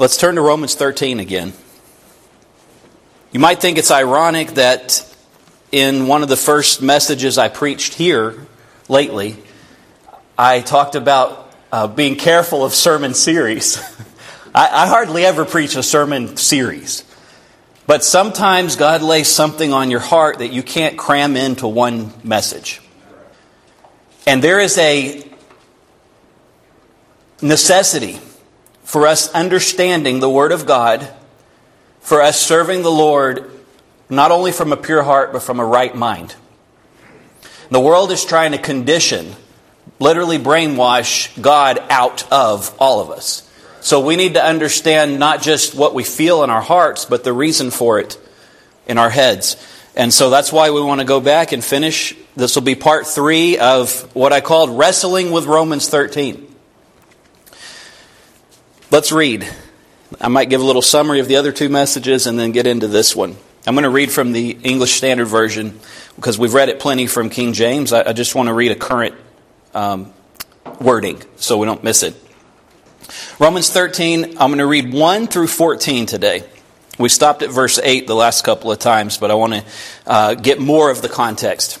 Let's turn to Romans 13 again. You might think it's ironic that in one of the first messages I preached here lately, I talked about uh, being careful of sermon series. I, I hardly ever preach a sermon series. But sometimes God lays something on your heart that you can't cram into one message. And there is a necessity for us understanding the Word of God, for us serving the Lord not only from a pure heart, but from a right mind. The world is trying to condition, literally brainwash God out of all of us. So we need to understand not just what we feel in our hearts, but the reason for it in our heads. And so that's why we want to go back and finish. This will be part three of what I called Wrestling with Romans 13. Let's read. I might give a little summary of the other two messages and then get into this one. I'm going to read from the English Standard Version because we've read it plenty from King James. I, just want to read a current um, wording so we don't miss it. Romans 13, I'm going to read 1 through 14 today. We stopped at verse 8 the last couple of times, but I want to uh, get more of the context.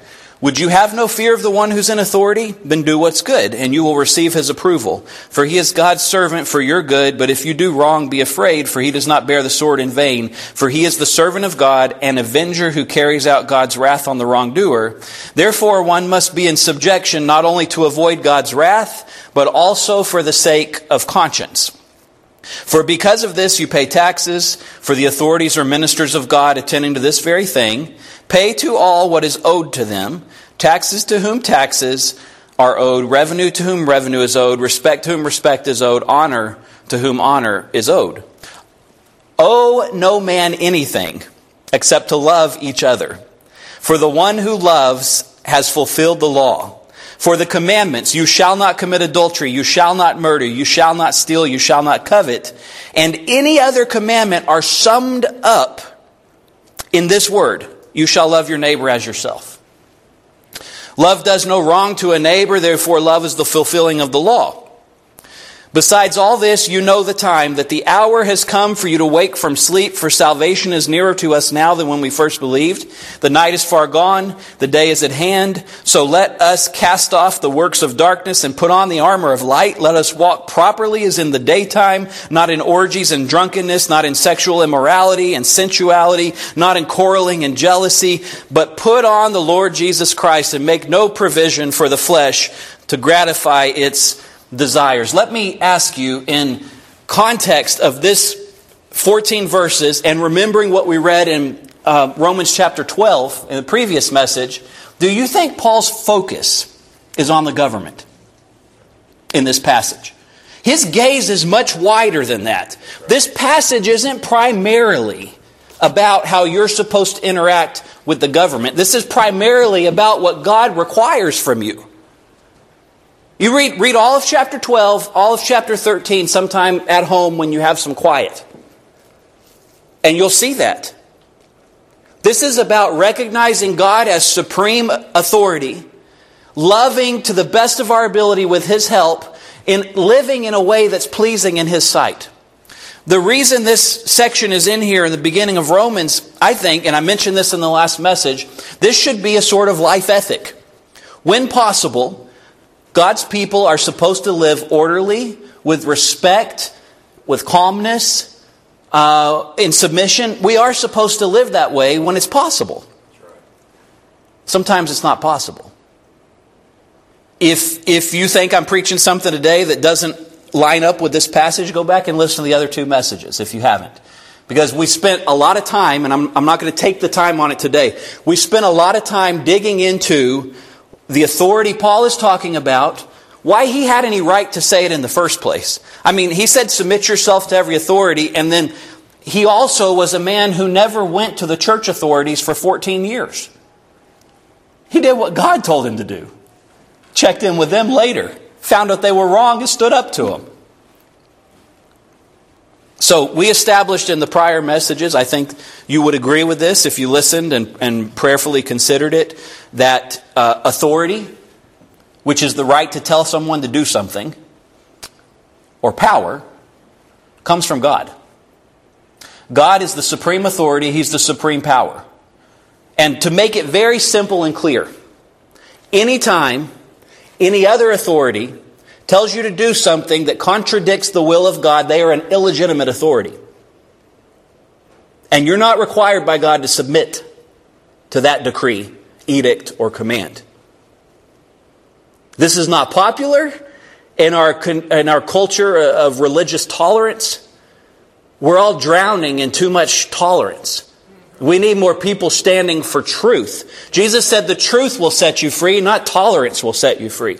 Would you have no fear of the one who's in authority? Then do what's good, and you will receive his approval. For he is God's servant for your good, but if you do wrong, be afraid, for he does not bear the sword in vain. For he is the servant of God, an avenger who carries out God's wrath on the wrongdoer. Therefore, one must be in subjection not only to avoid God's wrath, but also for the sake of conscience. For because of this you pay taxes, for the authorities are ministers of God attending to this very thing. Pay to all what is owed to them taxes to whom taxes are owed, revenue to whom revenue is owed, respect to whom respect is owed, honor to whom honor is owed. Owe no man anything except to love each other. For the one who loves has fulfilled the law. For the commandments, you shall not commit adultery, you shall not murder, you shall not steal, you shall not covet, and any other commandment are summed up in this word you shall love your neighbor as yourself. Love does no wrong to a neighbor, therefore, love is the fulfilling of the law. Besides all this, you know the time that the hour has come for you to wake from sleep, for salvation is nearer to us now than when we first believed. The night is far gone, the day is at hand. So let us cast off the works of darkness and put on the armor of light. Let us walk properly as in the daytime, not in orgies and drunkenness, not in sexual immorality and sensuality, not in quarreling and jealousy, but put on the Lord Jesus Christ and make no provision for the flesh to gratify its desires. Let me ask you, in context of this 14 verses and remembering what we read in uh, Romans chapter 12 in the previous message, do you think Paul's focus is on the government in this passage? His gaze is much wider than that. This passage isn't primarily about how you're supposed to interact with the government. This is primarily about what God requires from you. You read, read all of chapter 12, all of chapter 13 sometime at home when you have some quiet. And you'll see that. This is about recognizing God as supreme authority, loving to the best of our ability with His help, in living in a way that's pleasing in His sight. The reason this section is in here in the beginning of Romans, I think, and I mentioned this in the last message, this should be a sort of life ethic. When possible, God's people are supposed to live orderly, with respect, with calmness, uh, in submission. We are supposed to live that way when it's possible. Sometimes it's not possible. If, if you think I'm preaching something today that doesn't line up with this passage, go back and listen to the other two messages if you haven't. Because we spent a lot of time, and I'm, I'm not going to take the time on it today, we spent a lot of time digging into the authority Paul is talking about, why he had any right to say it in the first place. I mean, he said, submit yourself to every authority, and then he also was a man who never went to the church authorities for 14 years. He did what God told him to do. checked in with them later, found out they were wrong, and stood up to them. So, we established in the prior messages, I think you would agree with this if you listened and, and prayerfully considered it, that uh, authority, which is the right to tell someone to do something, or power, comes from God. God is the supreme authority, He's the supreme power. And to make it very simple and clear, anytime any other authority tells you to do something that contradicts the will of God, they are an illegitimate authority. And you're not required by God to submit to that decree, edict, or command. This is not popular in our, in our culture of religious tolerance. We're all drowning in too much tolerance. We need more people standing for truth. Jesus said the truth will set you free, not tolerance will set you free.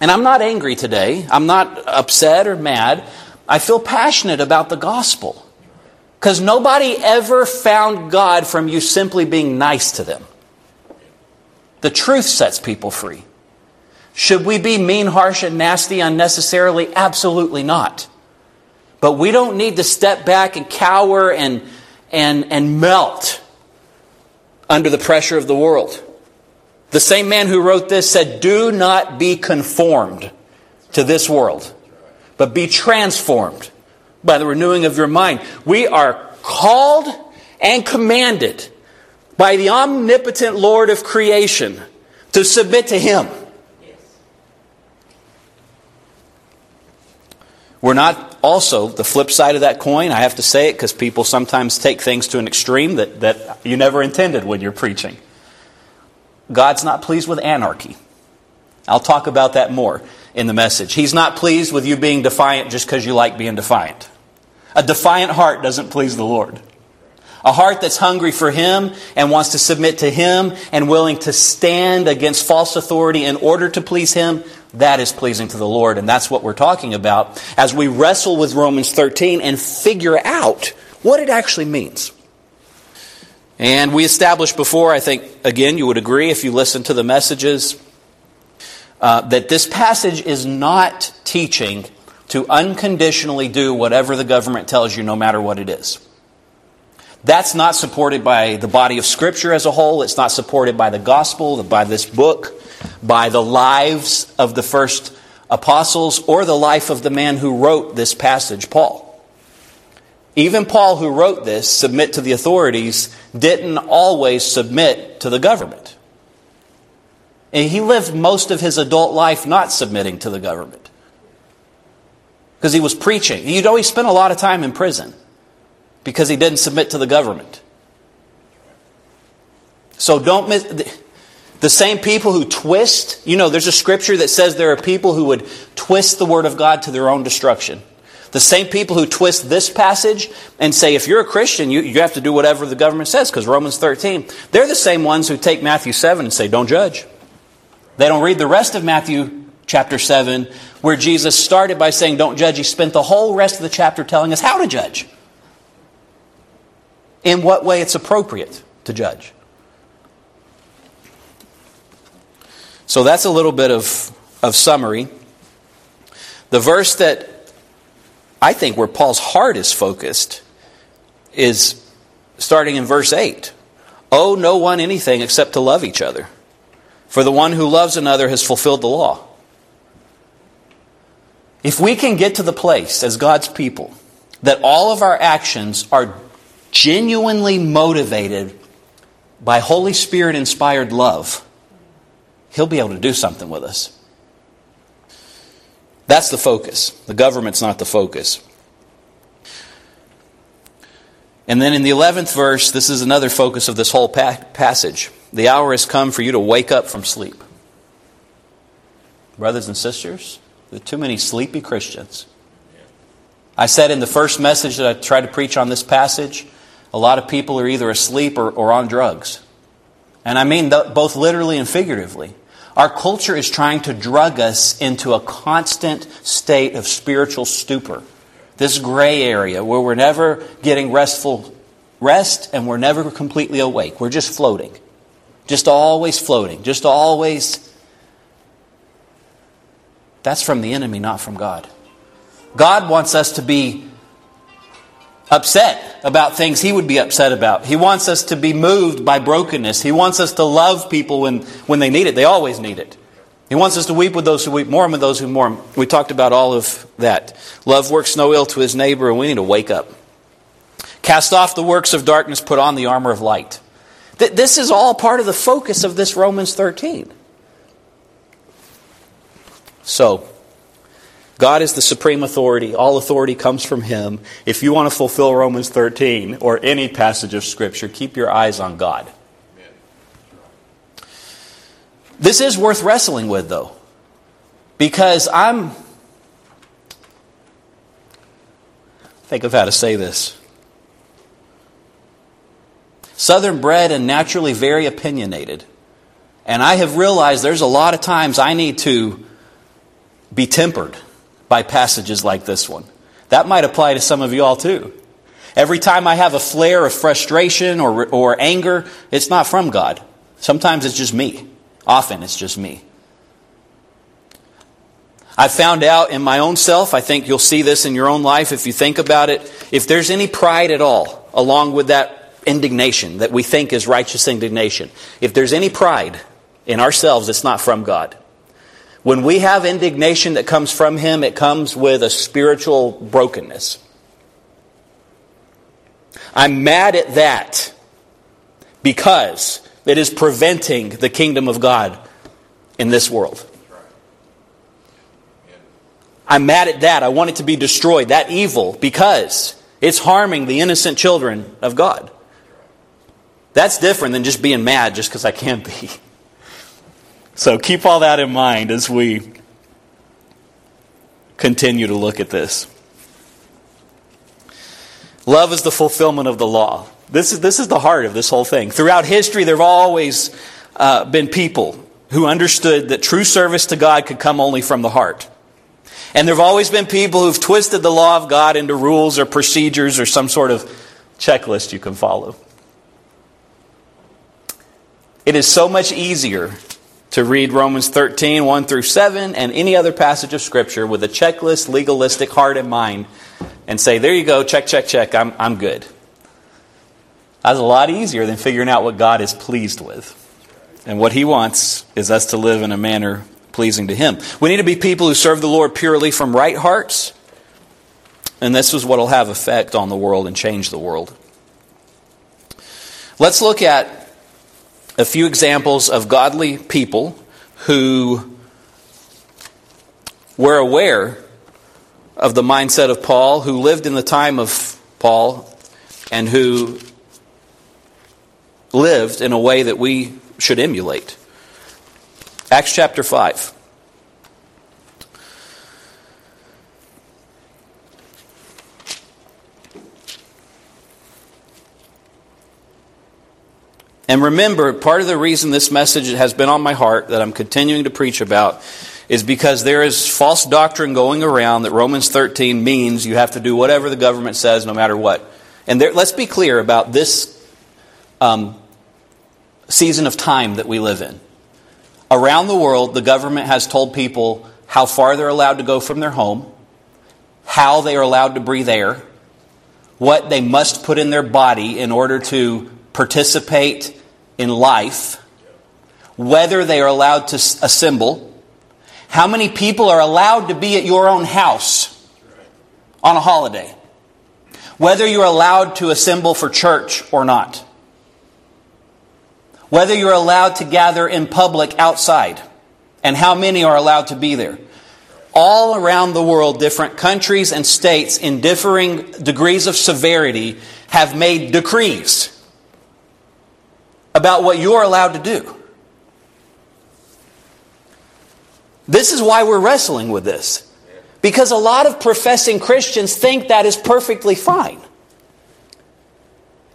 And I'm not angry today. I'm not upset or mad. I feel passionate about the gospel. Because nobody ever found God from you simply being nice to them. The truth sets people free. Should we be mean, harsh, and nasty unnecessarily? Absolutely not. But we don't need to step back and cower and and, and melt under the pressure of the world. The same man who wrote this said, Do not be conformed to this world, but be transformed by the renewing of your mind. We are called and commanded by the omnipotent Lord of creation to submit to Him. We're not also the flip side of that coin. I have to say it because people sometimes take things to an extreme that, that you never intended when you're preaching. God's not pleased with anarchy. I'll talk about that more in the message. He's not pleased with you being defiant just because you like being defiant. A defiant heart doesn't please the Lord. A heart that's hungry for Him and wants to submit to Him and willing to stand against false authority in order to please Him, that is pleasing to the Lord. And that's what we're talking about as we wrestle with Romans 13 and figure out what it actually means. And we established before, I think, again, you would agree if you listen to the messages, uh, that this passage is not teaching to unconditionally do whatever the government tells you, no matter what it is. That's not supported by the body of Scripture as a whole. It's not supported by the gospel, by this book by the lives of the first apostles or the life of the man who wrote this passage, Paul. Even Paul, who wrote this, submit to the authorities, didn't always submit to the government. And he lived most of his adult life not submitting to the government. Because he was preaching. You'd always spent a lot of time in prison because he didn't submit to the government. So don't miss. The same people who twist, you know, there's a scripture that says there are people who would twist the word of God to their own destruction. The same people who twist this passage and say, if you're a Christian, you, you have to do whatever the government says, because Romans 13, they're the same ones who take Matthew 7 and say, don't judge. They don't read the rest of Matthew chapter 7, where Jesus started by saying, don't judge. He spent the whole rest of the chapter telling us how to judge, in what way it's appropriate to judge. So that's a little bit of, of summary. The verse that I think where Paul's heart is focused is starting in verse 8. Owe no one anything except to love each other. For the one who loves another has fulfilled the law. If we can get to the place as God's people that all of our actions are genuinely motivated by Holy Spirit inspired love, He'll be able to do something with us. That's the focus. The government's not the focus. And then in the 11th verse, this is another focus of this whole pa- passage. The hour has come for you to wake up from sleep. Brothers and sisters, there are too many sleepy Christians. I said in the first message that I tried to preach on this passage, a lot of people are either asleep or, or on drugs. And I mean both literally and figuratively. Our culture is trying to drug us into a constant state of spiritual stupor. This gray area where we're never getting restful rest and we're never completely awake. We're just floating. Just always floating. Just always That's from the enemy, not from God. God wants us to be upset about things he would be upset about. He wants us to be moved by brokenness. He wants us to love people when, when they need it. They always need it. He wants us to weep with those who weep, mourn with those who mourn. We talked about all of that. Love works no ill to his neighbor, and we need to wake up. Cast off the works of darkness, put on the armor of light. This is all part of the focus of this Romans 13. So, God is the supreme authority. All authority comes from Him. If you want to fulfill Romans 13 or any passage of Scripture, keep your eyes on God. This is worth wrestling with, though, because I'm. Think of how to say this. Southern bred and naturally very opinionated. And I have realized there's a lot of times I need to be tempered by passages like this one. That might apply to some of you all too. Every time I have a flare of frustration or, or anger, it's not from God. Sometimes it's just me. Often it's just me. I found out in my own self, I think you'll see this in your own life if you think about it. If there's any pride at all, along with that indignation that we think is righteous indignation, if there's any pride in ourselves, it's not from God. When we have indignation that comes from Him, it comes with a spiritual brokenness. I'm mad at that because it is preventing the kingdom of God in this world. I'm mad at that. I want it to be destroyed, that evil, because it's harming the innocent children of God. That's different than just being mad just because I can be. So keep all that in mind as we continue to look at this. Love is the fulfillment of the law. This is, this is the heart of this whole thing. Throughout history, there have always uh, been people who understood that true service to God could come only from the heart. And there have always been people who've twisted the law of God into rules or procedures or some sort of checklist you can follow. It is so much easier to read Romans 13, 1 through 7, and any other passage of Scripture with a checklist, legalistic heart and mind, and say, there you go, check, check, check, I'm, I'm good. That's a lot easier than figuring out what God is pleased with. And what He wants is us to live in a manner pleasing to Him. We need to be people who serve the Lord purely from right hearts, and this is what will have effect on the world and change the world. Let's look at a few examples of godly people who were aware of the mindset of Paul, who lived in the time of Paul, and who lived in a way that we should emulate. Acts chapter 5. And remember, part of the reason this message has been on my heart that I'm continuing to preach about is because there is false doctrine going around that Romans 13 means you have to do whatever the government says no matter what. And there, let's be clear about this um, season of time that we live in. Around the world, the government has told people how far they're allowed to go from their home, how they are allowed to breathe air, what they must put in their body in order to participate in life, whether they are allowed to assemble, how many people are allowed to be at your own house on a holiday, whether you're allowed to assemble for church or not, whether you're allowed to gather in public outside, and how many are allowed to be there. All around the world, different countries and states in differing degrees of severity have made decrees about what you're allowed to do. This is why we're wrestling with this. Because a lot of professing Christians think that is perfectly fine.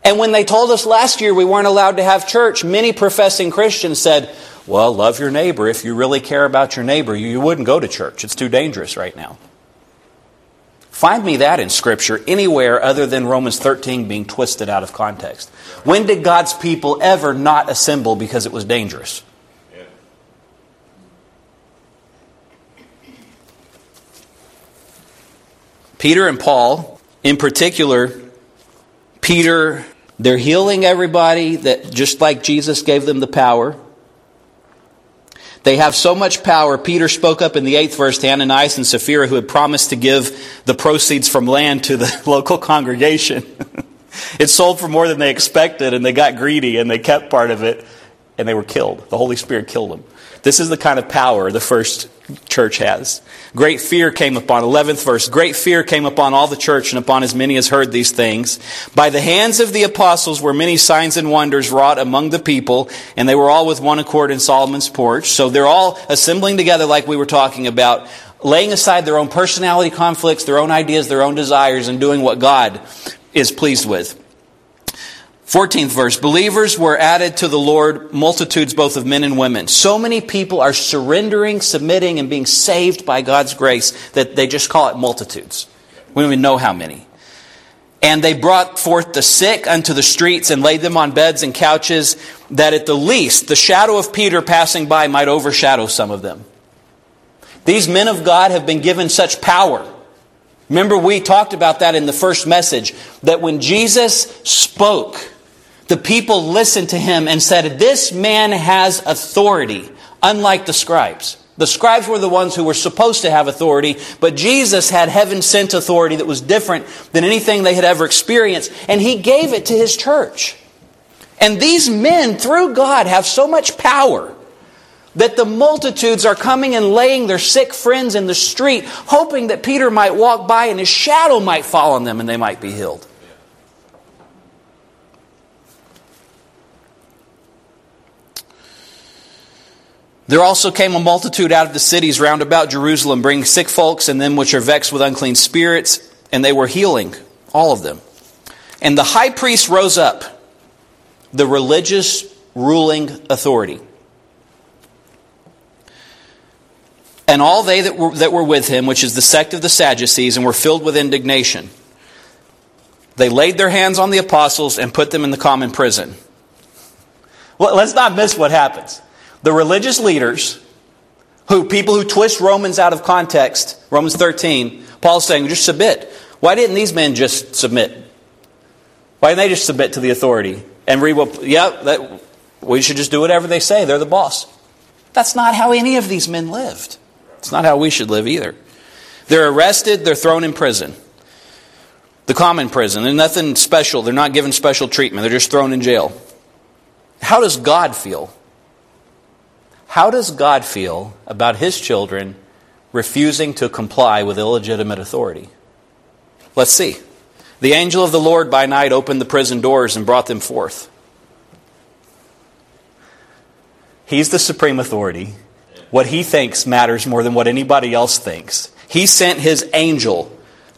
And when they told us last year we weren't allowed to have church, many professing Christians said, Well, love your neighbor. If you really care about your neighbor, you wouldn't go to church. It's too dangerous right now. Find me that in Scripture anywhere other than Romans 13 being twisted out of context. When did God's people ever not assemble because it was dangerous? Peter and Paul, in particular, Peter, they're healing everybody that just like Jesus gave them the power. They have so much power. Peter spoke up in the eighth verse to Ananias and Sapphira, who had promised to give the proceeds from land to the local congregation. it sold for more than they expected, and they got greedy and they kept part of it, and they were killed. The Holy Spirit killed them. This is the kind of power the first church has. Great fear came upon, 11th verse, great fear came upon all the church and upon as many as heard these things. By the hands of the apostles were many signs and wonders wrought among the people, and they were all with one accord in Solomon's porch. So they're all assembling together like we were talking about, laying aside their own personality conflicts, their own ideas, their own desires, and doing what God is pleased with. 14th verse Believers were added to the Lord, multitudes both of men and women. So many people are surrendering, submitting, and being saved by God's grace that they just call it multitudes. We don't even know how many. And they brought forth the sick unto the streets and laid them on beds and couches, that at the least the shadow of Peter passing by might overshadow some of them. These men of God have been given such power. Remember, we talked about that in the first message, that when Jesus spoke, the people listened to him and said, This man has authority, unlike the scribes. The scribes were the ones who were supposed to have authority, but Jesus had heaven sent authority that was different than anything they had ever experienced, and he gave it to his church. And these men, through God, have so much power that the multitudes are coming and laying their sick friends in the street, hoping that Peter might walk by and his shadow might fall on them and they might be healed. There also came a multitude out of the cities round about Jerusalem, bringing sick folks and them which are vexed with unclean spirits, and they were healing all of them. And the high priest rose up, the religious ruling authority. And all they that were, that were with him, which is the sect of the Sadducees, and were filled with indignation. They laid their hands on the apostles and put them in the common prison. Well, let's not miss what happens the religious leaders, who people who twist Romans out of context, Romans 13, Paul's saying, just submit. Why didn't these men just submit? Why didn't they just submit to the authority and read what, yeah, that, we should just do whatever they say. They're the boss. That's not how any of these men lived. It's not how we should live either. They're arrested, they're thrown in prison. The common prison. There's nothing special. They're not given special treatment. They're just thrown in jail. How does God feel how does God feel about his children refusing to comply with illegitimate authority? Let's see. The angel of the Lord by night opened the prison doors and brought them forth. He's the supreme authority. What he thinks matters more than what anybody else thinks. He sent his angel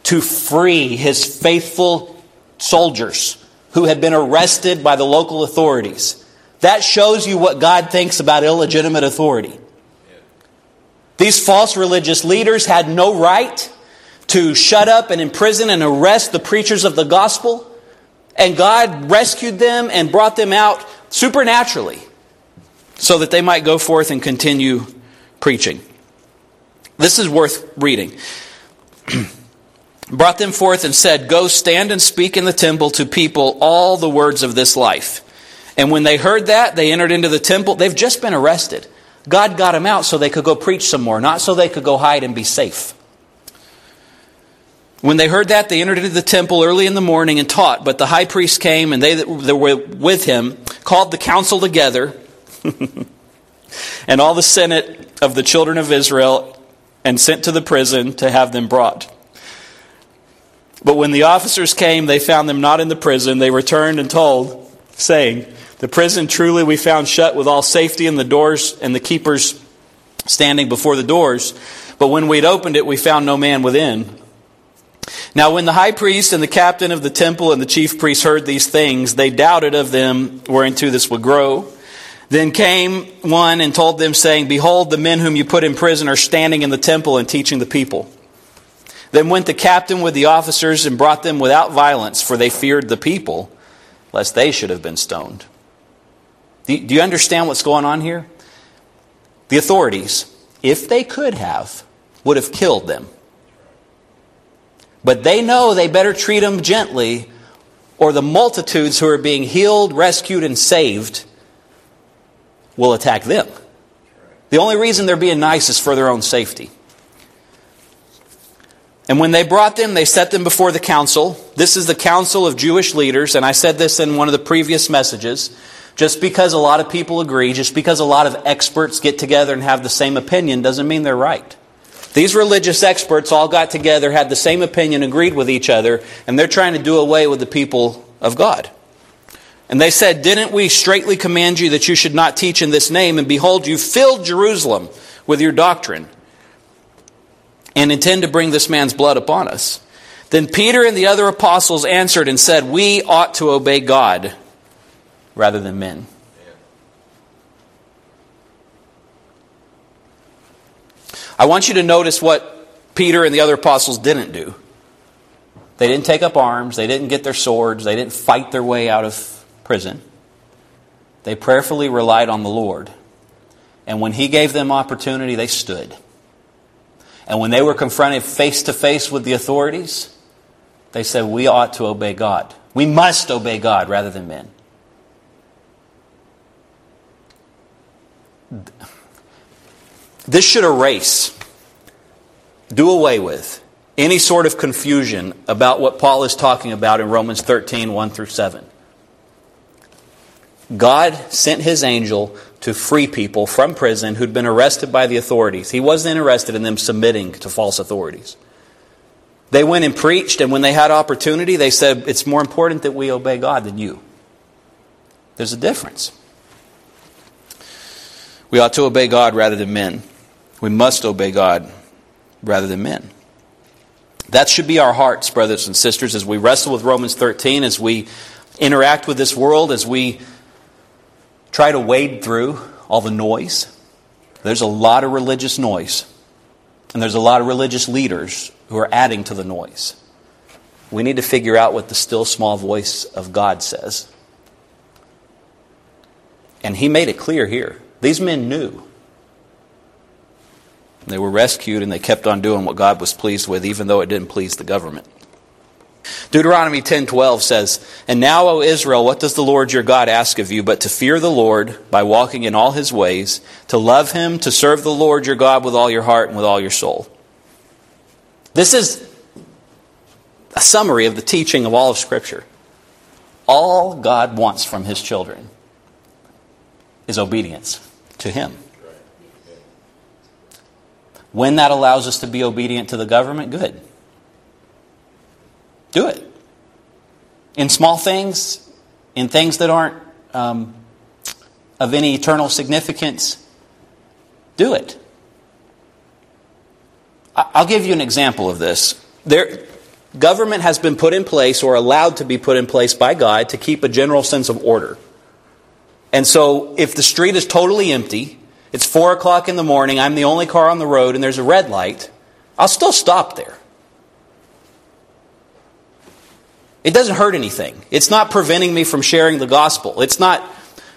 to free his faithful soldiers who had been arrested by the local authorities. That shows you what God thinks about illegitimate authority. These false religious leaders had no right to shut up and imprison and arrest the preachers of the gospel. And God rescued them and brought them out supernaturally so that they might go forth and continue preaching. This is worth reading. brought them forth and said, Go stand and speak in the temple to people all the words of this life. And when they heard that, they entered into the temple. They've just been arrested. God got them out so they could go preach some more, not so they could go hide and be safe. When they heard that, they entered into the temple early in the morning and taught. But the high priest came, and they that were with him called the council together, and all the senate of the children of Israel, and sent to the prison to have them brought. But when the officers came, they found them not in the prison. They returned and told, saying, the prison truly we found shut with all safety and the doors and the keepers standing before the doors. But when we'd opened it, we found no man within. Now, when the high priest and the captain of the temple and the chief priests heard these things, they doubted of them whereunto this would grow. Then came one and told them, saying, Behold, the men whom you put in prison are standing in the temple and teaching the people. Then went the captain with the officers and brought them without violence, for they feared the people, lest they should have been stoned. Do you understand what's going on here? The authorities, if they could have, would have killed them. But they know they better treat them gently, or the multitudes who are being healed, rescued, and saved will attack them. The only reason they're being nice is for their own safety. And when they brought them, they set them before the council. This is the council of Jewish leaders, and I said this in one of the previous messages. Just because a lot of people agree, just because a lot of experts get together and have the same opinion, doesn't mean they're right. These religious experts all got together, had the same opinion, agreed with each other, and they're trying to do away with the people of God. And they said, Didn't we straightly command you that you should not teach in this name? And behold, you filled Jerusalem with your doctrine and intend to bring this man's blood upon us. Then Peter and the other apostles answered and said, We ought to obey God rather than men. I want you to notice what Peter and the other apostles didn't do. They didn't take up arms, they didn't get their swords, they didn't fight their way out of prison. They prayerfully relied on the Lord. And when He gave them opportunity, they stood. And when they were confronted face to face with the authorities, they said, We ought to obey God. We must obey God rather than men. This should erase, do away with, any sort of confusion about what Paul is talking about in Romans 13 1 through 7. God sent his angel to free people from prison who'd been arrested by the authorities. He wasn't interested in them submitting to false authorities. They went and preached, and when they had opportunity, they said, It's more important that we obey God than you. There's a difference. We ought to obey God rather than men. We must obey God rather than men. That should be our hearts, brothers and sisters, as we wrestle with Romans 13, as we interact with this world, as we try to wade through all the noise. There's a lot of religious noise, and there's a lot of religious leaders who are adding to the noise. We need to figure out what the still small voice of God says. And he made it clear here. These men knew. They were rescued and they kept on doing what God was pleased with, even though it didn't please the government. Deuteronomy 10:12 says, "And now, O Israel, what does the Lord your God ask of you but to fear the Lord by walking in all his ways, to love him, to serve the Lord your God with all your heart and with all your soul?" This is a summary of the teaching of all of scripture. All God wants from his children is obedience to him. When that allows us to be obedient to the government, good. Do it. In small things, in things that aren't um, of any eternal significance, do it. I'll give you an example of this. There, government has been put in place or allowed to be put in place by God to keep a general sense of order. And so, if the street is totally empty, it's 4 o'clock in the morning, I'm the only car on the road, and there's a red light, I'll still stop there. It doesn't hurt anything. It's not preventing me from sharing the gospel. It's not,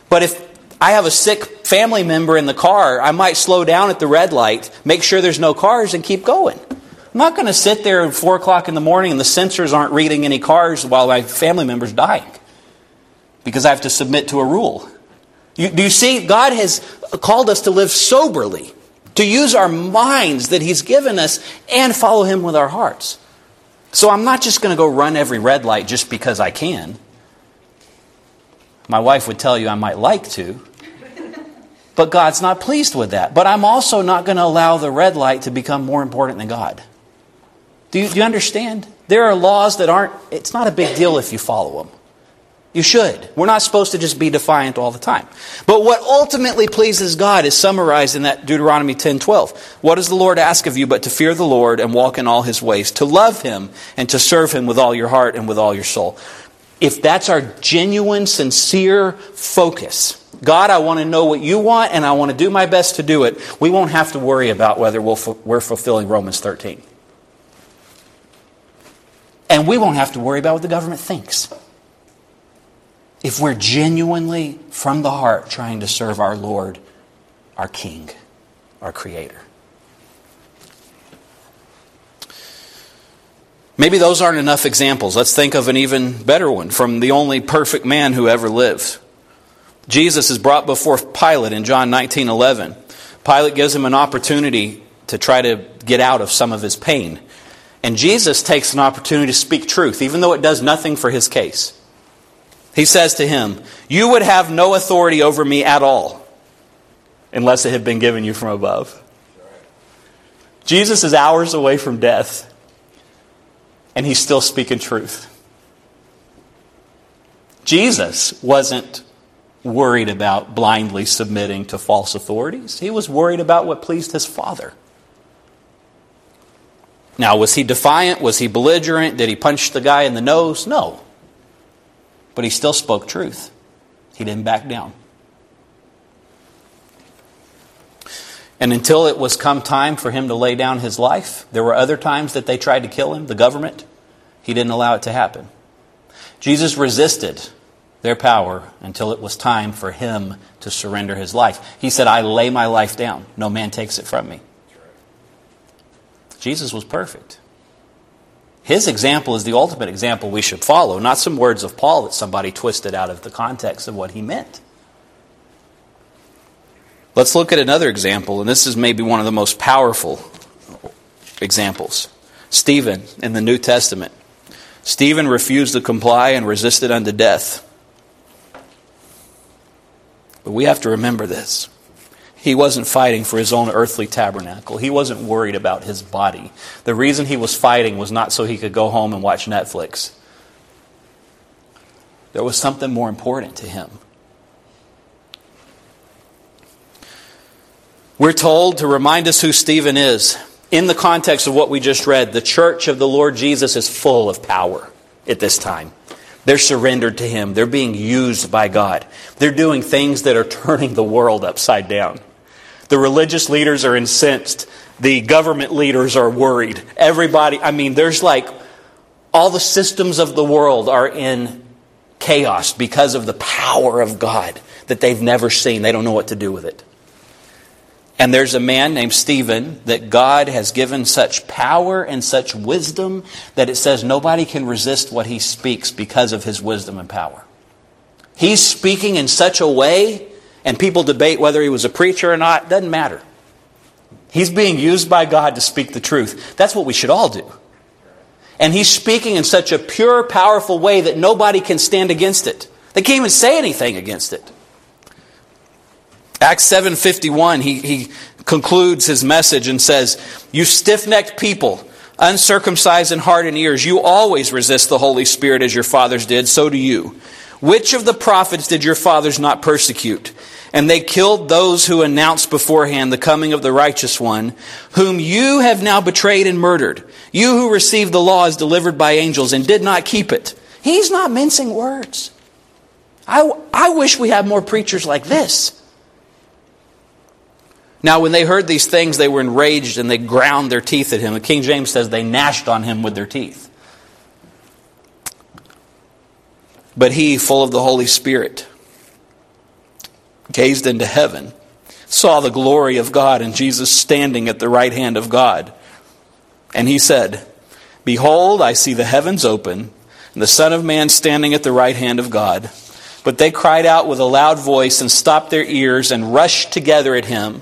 but if I have a sick family member in the car, I might slow down at the red light, make sure there's no cars, and keep going. I'm not going to sit there at 4 o'clock in the morning and the sensors aren't reading any cars while my family member's dying because I have to submit to a rule. You, do you see? God has called us to live soberly, to use our minds that He's given us, and follow Him with our hearts. So I'm not just going to go run every red light just because I can. My wife would tell you I might like to, but God's not pleased with that. But I'm also not going to allow the red light to become more important than God. Do you, do you understand? There are laws that aren't, it's not a big deal if you follow them. You should. We're not supposed to just be defiant all the time. But what ultimately pleases God is summarized in that Deuteronomy 10:12. What does the Lord ask of you but to fear the Lord and walk in all his ways, to love him and to serve him with all your heart and with all your soul? If that's our genuine, sincere focus, God, I want to know what you want and I want to do my best to do it, we won't have to worry about whether we're fulfilling Romans 13. And we won't have to worry about what the government thinks if we're genuinely from the heart trying to serve our Lord, our King, our Creator. Maybe those aren't enough examples. Let's think of an even better one from the only perfect man who ever lived. Jesus is brought before Pilate in John 19:11. Pilate gives him an opportunity to try to get out of some of his pain. And Jesus takes an opportunity to speak truth, even though it does nothing for his case. He says to him, You would have no authority over me at all unless it had been given you from above. Jesus is hours away from death, and he's still speaking truth. Jesus wasn't worried about blindly submitting to false authorities, he was worried about what pleased his Father. Now, was he defiant? Was he belligerent? Did he punch the guy in the nose? No. But he still spoke truth. He didn't back down. And until it was come time for him to lay down his life, there were other times that they tried to kill him, the government. He didn't allow it to happen. Jesus resisted their power until it was time for him to surrender his life. He said, I lay my life down. No man takes it from me. Jesus was perfect. His example is the ultimate example we should follow, not some words of Paul that somebody twisted out of the context of what he meant. Let's look at another example, and this is maybe one of the most powerful examples. Stephen in the New Testament. Stephen refused to comply and resisted unto death. But we have to remember this. He wasn't fighting for his own earthly tabernacle. He wasn't worried about his body. The reason he was fighting was not so he could go home and watch Netflix. There was something more important to him. We're told to remind us who Stephen is. In the context of what we just read, the church of the Lord Jesus is full of power at this time. They're surrendered to Him. They're being used by God. They're doing things that are turning the world upside down. The religious leaders are incensed. The government leaders are worried. Everybody, I mean, there's like all the systems of the world are in chaos because of the power of God that they've never seen. They don't know what to do with it. And there's a man named Stephen that God has given such power and such wisdom that it says nobody can resist what he speaks because of his wisdom and power. He's speaking in such a way, and people debate whether he was a preacher or not, doesn't matter. He's being used by God to speak the truth. That's what we should all do. And he's speaking in such a pure, powerful way that nobody can stand against it. They can't even say anything against it. Acts 7:51 he he concludes his message and says, "You stiff-necked people, uncircumcised in heart and ears, you always resist the Holy Spirit as your fathers did, so do you. Which of the prophets did your fathers not persecute? And they killed those who announced beforehand the coming of the righteous one, whom you have now betrayed and murdered. You who received the law as delivered by angels and did not keep it." He's not mincing words. I, I wish we had more preachers like this. Now, when they heard these things, they were enraged and they ground their teeth at him. And King James says they gnashed on him with their teeth. But he, full of the Holy Spirit, gazed into heaven, saw the glory of God and Jesus standing at the right hand of God. And he said, Behold, I see the heavens open, and the Son of Man standing at the right hand of God. But they cried out with a loud voice and stopped their ears and rushed together at him.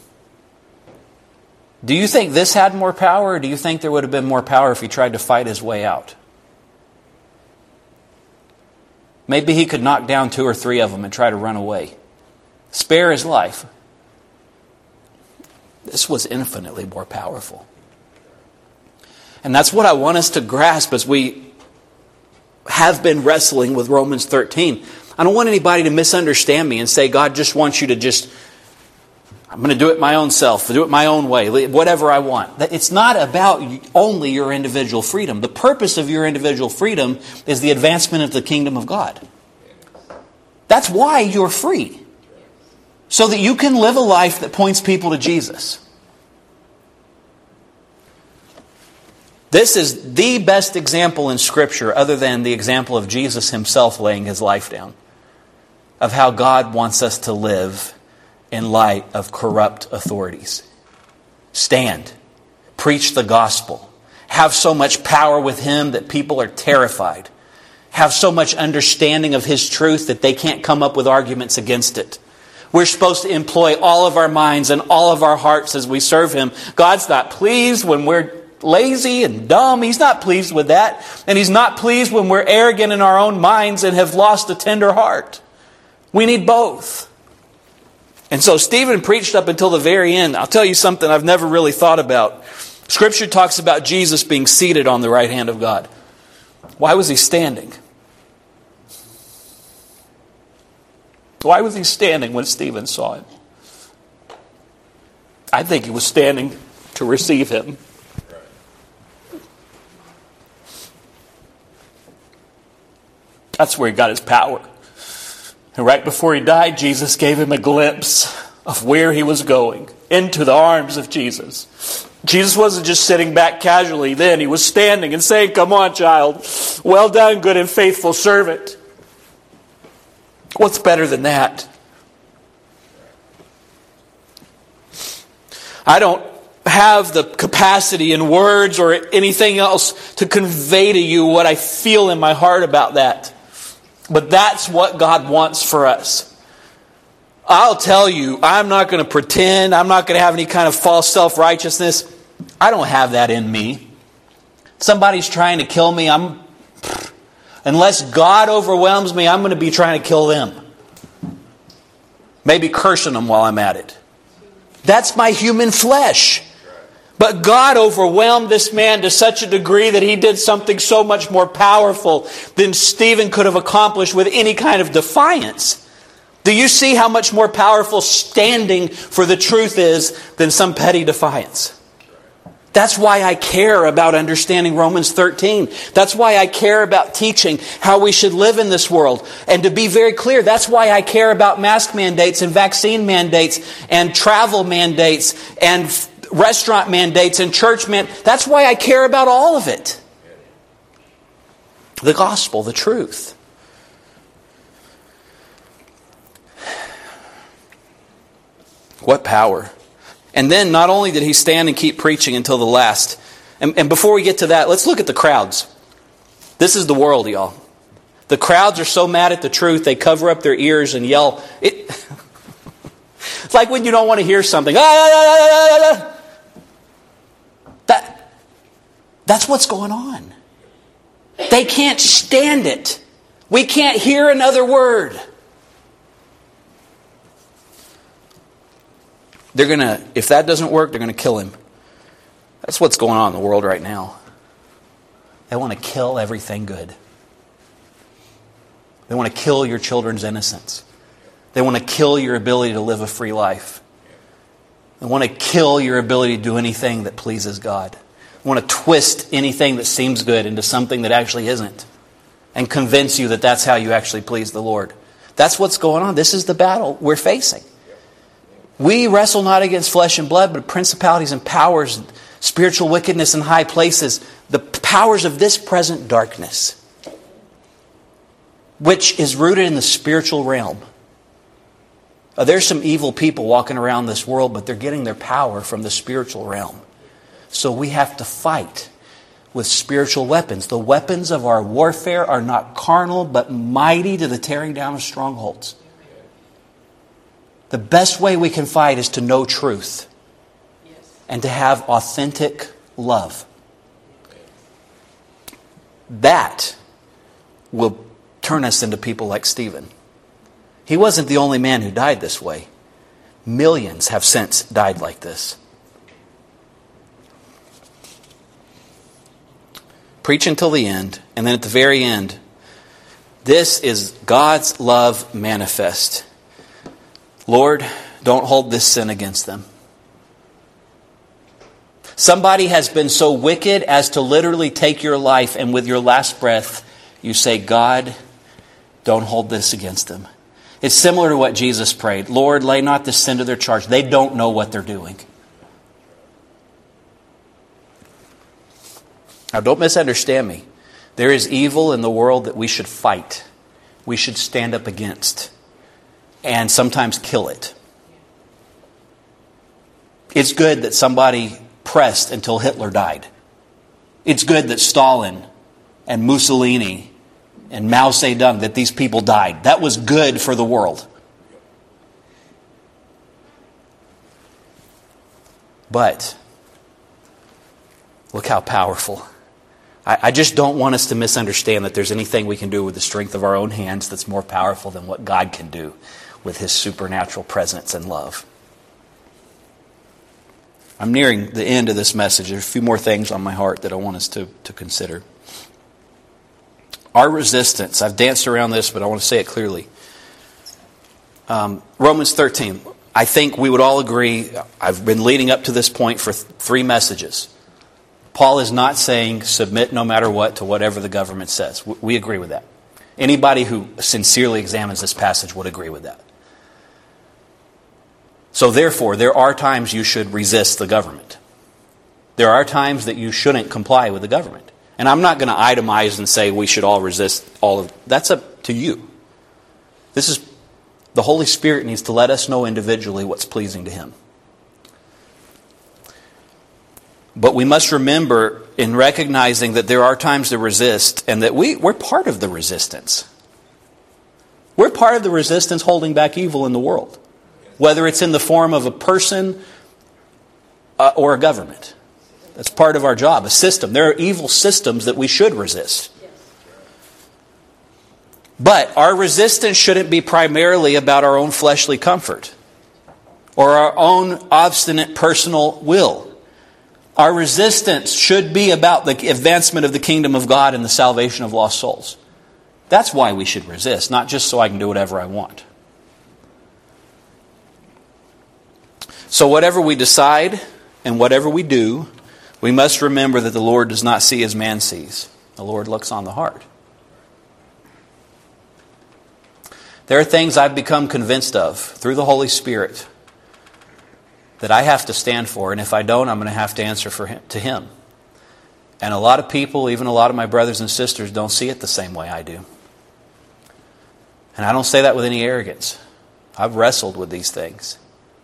Do you think this had more power, or do you think there would have been more power if he tried to fight his way out? Maybe he could knock down two or three of them and try to run away, spare his life. This was infinitely more powerful. And that's what I want us to grasp as we have been wrestling with Romans 13. I don't want anybody to misunderstand me and say God just wants you to just I'm going to do it my own self, do it my own way, whatever I want. It's not about only your individual freedom. The purpose of your individual freedom is the advancement of the kingdom of God. That's why you're free. So that you can live a life that points people to Jesus. This is the best example in Scripture, other than the example of Jesus himself laying his life down, of how God wants us to live in light of corrupt authorities. Stand, preach the gospel, have so much power with him that people are terrified, have so much understanding of his truth that they can't come up with arguments against it. We're supposed to employ all of our minds and all of our hearts as we serve him. God's not pleased when we're lazy and dumb. He's not pleased with that. And He's not pleased when we're arrogant in our own minds and have lost a tender heart. We need both. And so Stephen preached up until the very end. I'll tell you something I've never really thought about. Scripture talks about Jesus being seated on the right hand of God. Why was he standing? Why was he standing when Stephen saw him? I think he was standing to receive him. That's where he got his power. And right before he died, Jesus gave him a glimpse of where he was going into the arms of Jesus. Jesus wasn't just sitting back casually then, he was standing and saying, Come on, child. Well done, good and faithful servant. What's better than that? I don't have the capacity in words or anything else to convey to you what I feel in my heart about that. But that's what God wants for us. I'll tell you, I'm not going to pretend. I'm not going to have any kind of false self righteousness. I don't have that in me. Somebody's trying to kill me. I'm, unless God overwhelms me, I'm going to be trying to kill them. Maybe cursing them while I'm at it. That's my human flesh. But God overwhelmed this man to such a degree that he did something so much more powerful than Stephen could have accomplished with any kind of defiance. Do you see how much more powerful standing for the truth is than some petty defiance? That's why I care about understanding Romans 13. That's why I care about teaching how we should live in this world. And to be very clear, that's why I care about mask mandates and vaccine mandates and travel mandates and restaurant mandates and church mandates. That's why I care about all of it. The gospel, the truth. What power. And then not only did he stand and keep preaching until the last, and, and before we get to that, let's look at the crowds. This is the world, y'all. The crowds are so mad at the truth, they cover up their ears and yell. It, it's like when you don't want to hear something. Ah, ah, ah, that, that's what's going on. They can't stand it. We can't hear another word. They're going to, if that doesn't work, they're going to kill him. That's what's going on in the world right now. They want to kill everything good. They want to kill your children's innocence. They want to kill your ability to live a free life. They want to kill your ability to do anything that pleases God. Want to twist anything that seems good into something that actually isn't and convince you that that's how you actually please the Lord. That's what's going on. This is the battle we're facing. We wrestle not against flesh and blood, but principalities and powers, spiritual wickedness in high places, the powers of this present darkness, which is rooted in the spiritual realm. Uh, there's some evil people walking around this world, but they're getting their power from the spiritual realm. So we have to fight with spiritual weapons. The weapons of our warfare are not carnal, but mighty to the tearing down of strongholds. The best way we can fight is to know truth and to have authentic love. That will turn us into people like Stephen. He wasn't the only man who died this way. Millions have since died like this. Preach until the end, and then at the very end, this is God's love manifest. Lord, don't hold this sin against them. Somebody has been so wicked as to literally take your life, and with your last breath, you say, God, don't hold this against them. It's similar to what Jesus prayed Lord, lay not this sin to their charge. They don't know what they're doing. Now, don't misunderstand me. There is evil in the world that we should fight, we should stand up against, and sometimes kill it. It's good that somebody pressed until Hitler died. It's good that Stalin and Mussolini and Mao Zedong, that these people died. That was good for the world. But look how powerful I, I just don't want us to misunderstand that there's anything we can do with the strength of our own hands that's more powerful than what God can do with His supernatural presence and love. I'm nearing the end of this message. There's a few more things on my heart that I want us to, to consider. Our resistance, I've danced around this, but I want to say it clearly. Um, Romans 13. I think we would all agree, I've been leading up to this point for th- three messages. Paul is not saying submit no matter what to whatever the government says. We agree with that. Anybody who sincerely examines this passage would agree with that. So, therefore, there are times you should resist the government. There are times that you shouldn't comply with the government. And I'm not going to itemize and say we should all resist all of that's up to you. This is the Holy Spirit needs to let us know individually what's pleasing to him. But we must remember in recognizing that there are times to resist and that we, we're part of the resistance. We're part of the resistance holding back evil in the world, whether it's in the form of a person uh, or a government. That's part of our job, a system. There are evil systems that we should resist. But our resistance shouldn't be primarily about our own fleshly comfort or our own obstinate personal will. Our resistance should be about the advancement of the kingdom of God and the salvation of lost souls. That's why we should resist, not just so I can do whatever I want. So, whatever we decide and whatever we do, we must remember that the Lord does not see as man sees. The Lord looks on the heart. There are things I've become convinced of through the Holy Spirit that I have to stand for, and if I don't, I'm going to have to answer for him, to Him. And a lot of people, even a lot of my brothers and sisters, don't see it the same way I do. And I don't say that with any arrogance. I've wrestled with these things.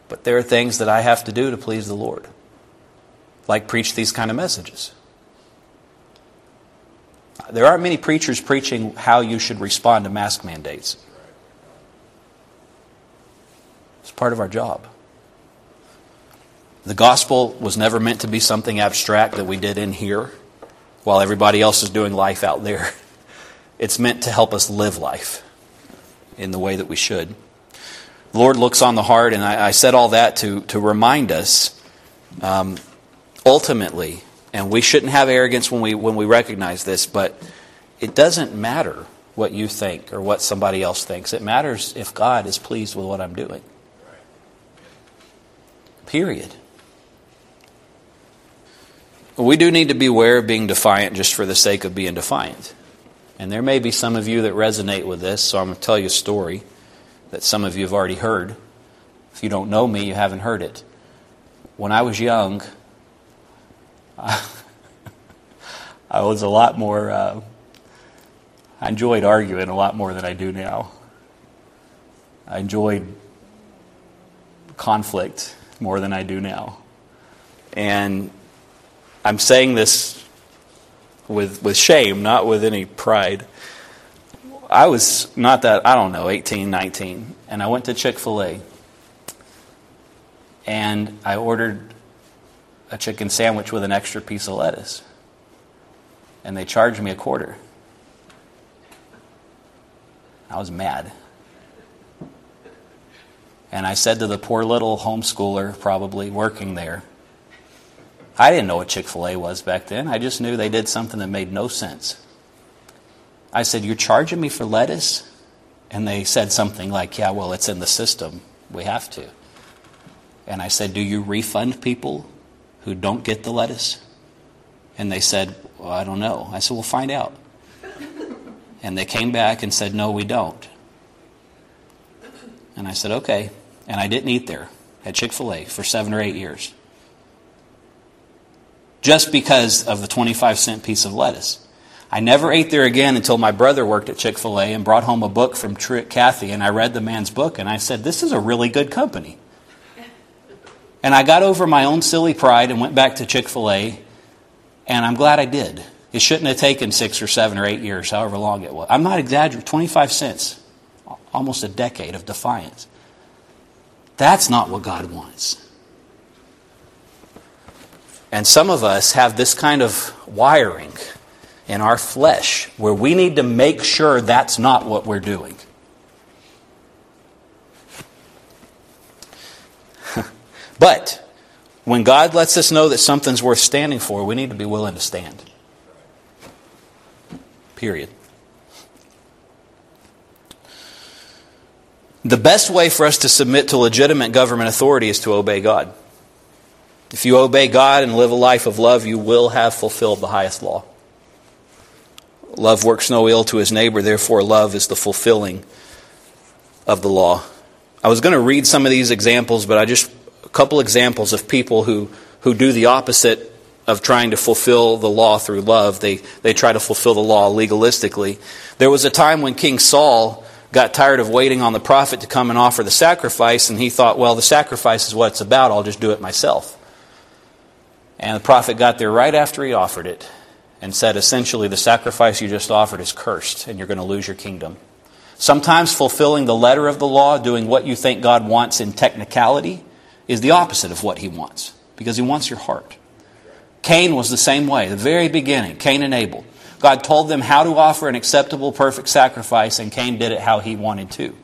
But there are things that I have to do to please the Lord, like preach these kind of messages. There aren't many preachers preaching how you should respond to mask mandates. It's part of our job. The gospel was never meant to be something abstract that we did in here while everybody else is doing life out there. It's meant to help us live life in the way that we should. The Lord looks on the heart, and I, I said all that to, to remind us um, ultimately, and we shouldn't have arrogance when we, when we recognize this, but it doesn't matter what you think or what somebody else thinks. It matters if God is pleased with what I'm doing. Period. We do need to beware of being defiant just for the sake of being defiant. And there may be some of you that resonate with this, so I'm going to tell you a story that some of you have already heard. If you don't know me, you haven't heard it. When I was young, I, was a lot more, uh, I enjoyed arguing a lot more than I do now. I enjoyed conflict more than I do now. And I'm saying this with, with shame, not with any pride. I was not that, I don't know, 18, 19, and I went to Chick fil A. And I ordered a chicken sandwich with an extra piece of lettuce. And they charged me a quarter. I was mad. And I said to the poor little homeschooler, probably working there, I didn't know what Chick fil A was back then. I just knew they did something that made no sense. I said, You're charging me for lettuce? And they said something like, Yeah, well, it's in the system. We have to. And I said, Do you refund people who don't get the lettuce? And they said, Well, I don't know. I said, We'll find out. And they came back and said, No, we don't. And I said, Okay. And I didn't eat there at Chick fil A for seven or eight years. Just because of the 25 cent piece of lettuce. I never ate there again until my brother worked at Chick fil A and brought home a book from Truett Cathy, and I read the man's book, and I said, This is a really good company. And I got over my own silly pride and went back to Chick fil A, and I'm glad I did. It shouldn't have taken six or seven or eight years, however long it was. I'm not exaggerating, 25 cents, almost a decade of defiance. That's not what God wants. And some of us have this kind of wiring in our flesh where we need to make sure that's not what we're doing. but when God lets us know that something's worth standing for, we need to be willing to stand. Period. The best way for us to submit to legitimate government authority is to obey God. If you obey God and live a life of love, you will have fulfilled the highest law. Love works no ill to his neighbor, therefore, love is the fulfilling of the law. I was going to read some of these examples, but I just, a couple examples of people who, who do the opposite of trying to fulfill the law through love. They, they try to fulfill the law legalistically. There was a time when King Saul got tired of waiting on the prophet to come and offer the sacrifice, and he thought, well, the sacrifice is what it's about, I'll just do it myself. And the prophet got there right after he offered it and said, essentially, the sacrifice you just offered is cursed, and you're going to lose your kingdom. Sometimes fulfilling the letter of the law, doing what you think God wants in technicality, is the opposite of what he wants, because he wants your heart. Cain was the same way, the very beginning, Cain and Abel. God told them how to offer an acceptable, perfect sacrifice, and Cain did it how he wanted to.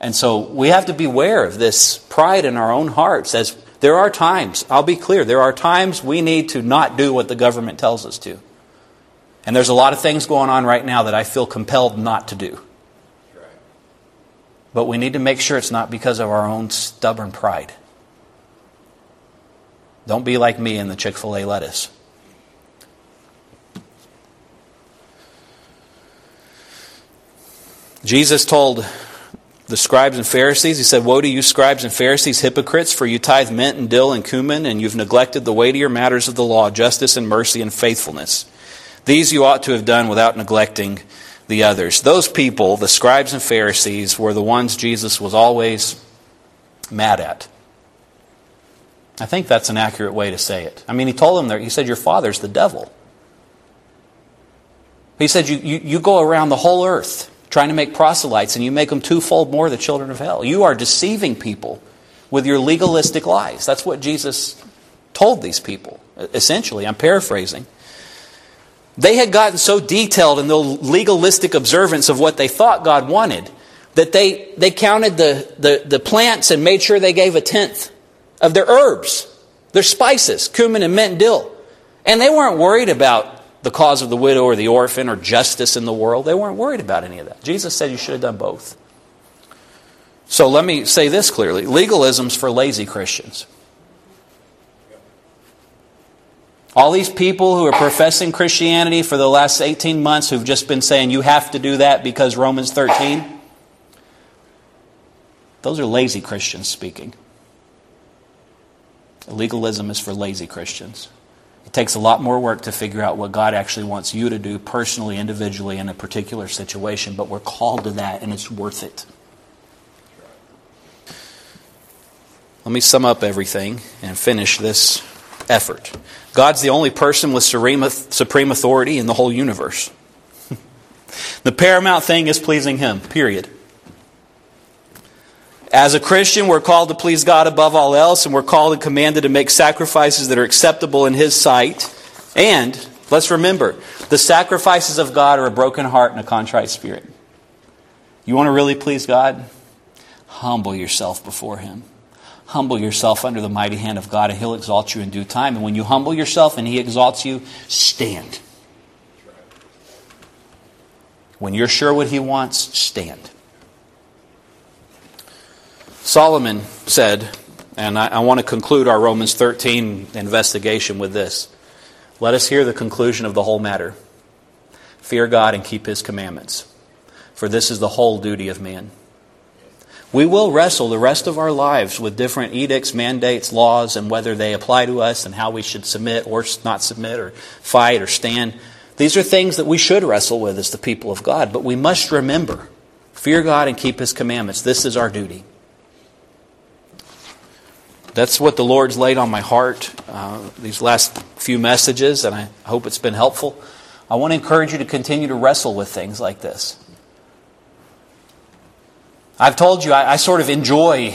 And so we have to beware of this pride in our own hearts as there are times, I'll be clear, there are times we need to not do what the government tells us to. And there's a lot of things going on right now that I feel compelled not to do. But we need to make sure it's not because of our own stubborn pride. Don't be like me in the Chick fil A lettuce. Jesus told the scribes and Pharisees, He said, Woe to you, scribes and Pharisees, hypocrites, for you tithe mint and dill and cumin, and you've neglected the weightier matters of the law, justice and mercy and faithfulness. These you ought to have done without neglecting the others. Those people, the scribes and Pharisees, were the ones Jesus was always mad at. I think that's an accurate way to say it. I mean, he told them there, he said, Your father's the devil. He said, You, you, you go around the whole earth trying to make proselytes and you make them twofold more the children of hell. You are deceiving people with your legalistic lies. That's what Jesus told these people, essentially. I'm paraphrasing. They had gotten so detailed in the legalistic observance of what they thought God wanted that they, they counted the, the, the plants and made sure they gave a tenth of their herbs, their spices, cumin and mint and dill. And they weren't worried about the cause of the widow or the orphan or justice in the world. They weren't worried about any of that. Jesus said you should have done both. So let me say this clearly legalism's for lazy Christians. All these people who are professing Christianity for the last 18 months who've just been saying you have to do that because Romans 13, those are lazy Christians speaking. Legalism is for lazy Christians. It takes a lot more work to figure out what God actually wants you to do personally, individually, in a particular situation, but we're called to that and it's worth it. Let me sum up everything and finish this effort. God's the only person with supreme authority in the whole universe. the paramount thing is pleasing Him, period. As a Christian, we're called to please God above all else, and we're called and commanded to make sacrifices that are acceptable in His sight. And let's remember, the sacrifices of God are a broken heart and a contrite spirit. You want to really please God? Humble yourself before Him. Humble yourself under the mighty hand of God, and He'll exalt you in due time. And when you humble yourself and He exalts you, stand. When you're sure what He wants, stand. Solomon said, and I, I, want to conclude our Romans 13 investigation with this. Let us hear the conclusion of the whole matter. Fear God and keep his commandments, for this is the whole duty of man. We will wrestle the rest of our lives with different edicts, mandates, laws, and whether they apply to us and how we should submit or not submit or fight or stand. These are things that we should wrestle with as the people of God, but we must remember fear God and keep His commandments. This is our duty. That's what the Lord's laid on my heart uh, these last few messages, and I hope it's been helpful. I want to encourage you to continue to wrestle with things like this. I've told you I, I, sort of enjoy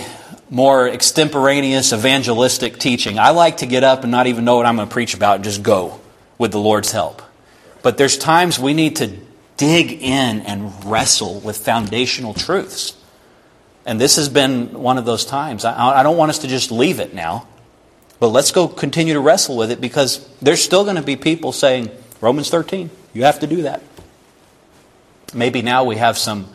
more extemporaneous evangelistic teaching. I like to get up and not even know what I'm going to preach about and just go with the Lord's help. But there's times we need to dig in and wrestle with foundational truths. And this has been one of those times. I, I don't want us to just leave it now, but let's go continue to wrestle with it because there's still going to be people saying, Romans 13, you have to do that. Maybe now we have some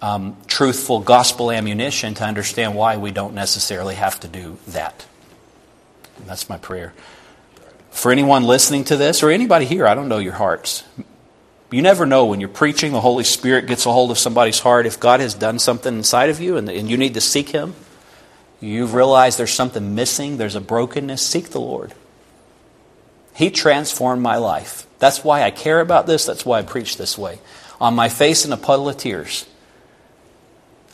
um, truthful gospel ammunition to understand why we don't necessarily have to do that. And that's my prayer. For anyone listening to this, or anybody here, I don't know your hearts. You never know when you're preaching, the Holy Spirit gets a hold of somebody's heart. If God has done something inside of you and, and you need to seek Him, you've realized there's something missing, there's a brokenness, seek the Lord. He transformed my life. That's why I care about this. That's why I preach this way. On my face in a puddle of tears.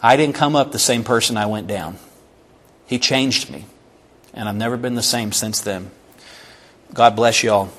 I didn't come up the same person I went down. He changed me. And I've never been the same since then. God bless you all.